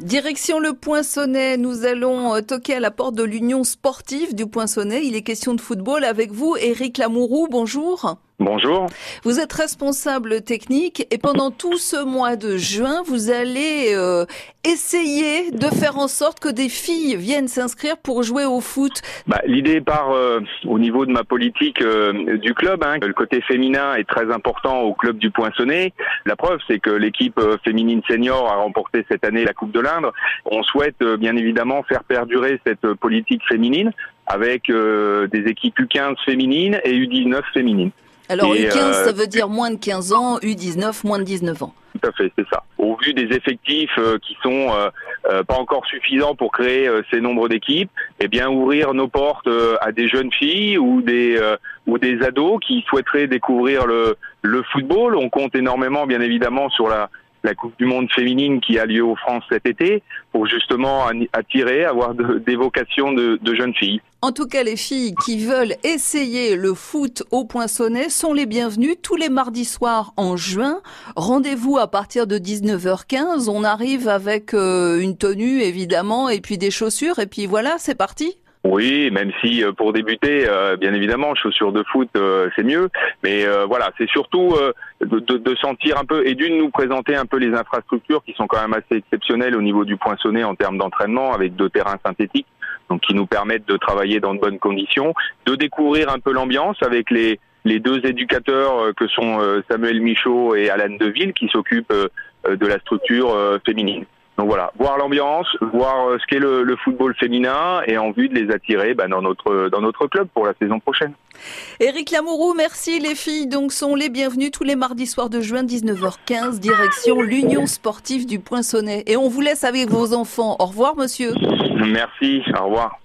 Direction le Poinçonnet, nous allons euh, toquer à la porte de l'Union sportive du Poinçonnet. Il est question de football avec vous, Éric Lamourou. Bonjour. Bonjour. Vous êtes responsable technique et pendant tout ce mois de juin, vous allez euh, essayer de faire en sorte que des filles viennent s'inscrire pour jouer au foot. Bah, L'idée part euh, au niveau de ma politique euh, du club. Hein. Le côté féminin est très important au club du Poinçonnet. La preuve, c'est que l'équipe féminine senior a remporté cette année la Coupe de l'Indre. On souhaite bien évidemment faire perdurer cette politique féminine avec des équipes U15 féminines et U19 féminines. Alors U15, euh, ça veut dire moins de 15 ans, U19, moins de 19 ans. Tout à fait, c'est ça. Au vu des effectifs euh, qui sont euh, pas encore suffisants pour créer ces nombres d'équipes, eh bien ouvrir nos portes à des jeunes filles ou des ou des ados qui souhaiteraient découvrir le le football. On compte énormément, bien évidemment, sur la la Coupe du Monde féminine qui a lieu aux France cet été pour justement attirer, avoir des vocations de, de, jeunes filles. En tout cas, les filles qui veulent essayer le foot au poinçonnet sont les bienvenues tous les mardis soirs en juin. Rendez-vous à partir de 19h15. On arrive avec euh, une tenue évidemment et puis des chaussures et puis voilà, c'est parti. Oui, même si euh, pour débuter, euh, bien évidemment, chaussures de foot, euh, c'est mieux. Mais voilà, c'est surtout de, de, sentir un peu et d'une nous présenter un peu les infrastructures qui sont quand même assez exceptionnelles au niveau du poinçonnet en termes d'entraînement, avec deux terrains synthétiques, donc qui nous permettent de travailler dans de bonnes conditions, de découvrir un peu l'ambiance avec les les deux éducateurs que sont Samuel Michaud et Alan Deville qui s'occupent de la structure féminine. Donc voilà, voir l'ambiance, voir euh, ce qu'est le, football féminin et en vue de les attirer bah, dans notre dans notre club pour la saison prochaine. Éric Lamourou, merci. Les filles donc sont les bienvenues tous les mardis soirs de juin 19h15, direction l'Union sportive du Poinçonnet. Et on vous laisse avec vos enfants. Au revoir, monsieur. Merci. Au revoir.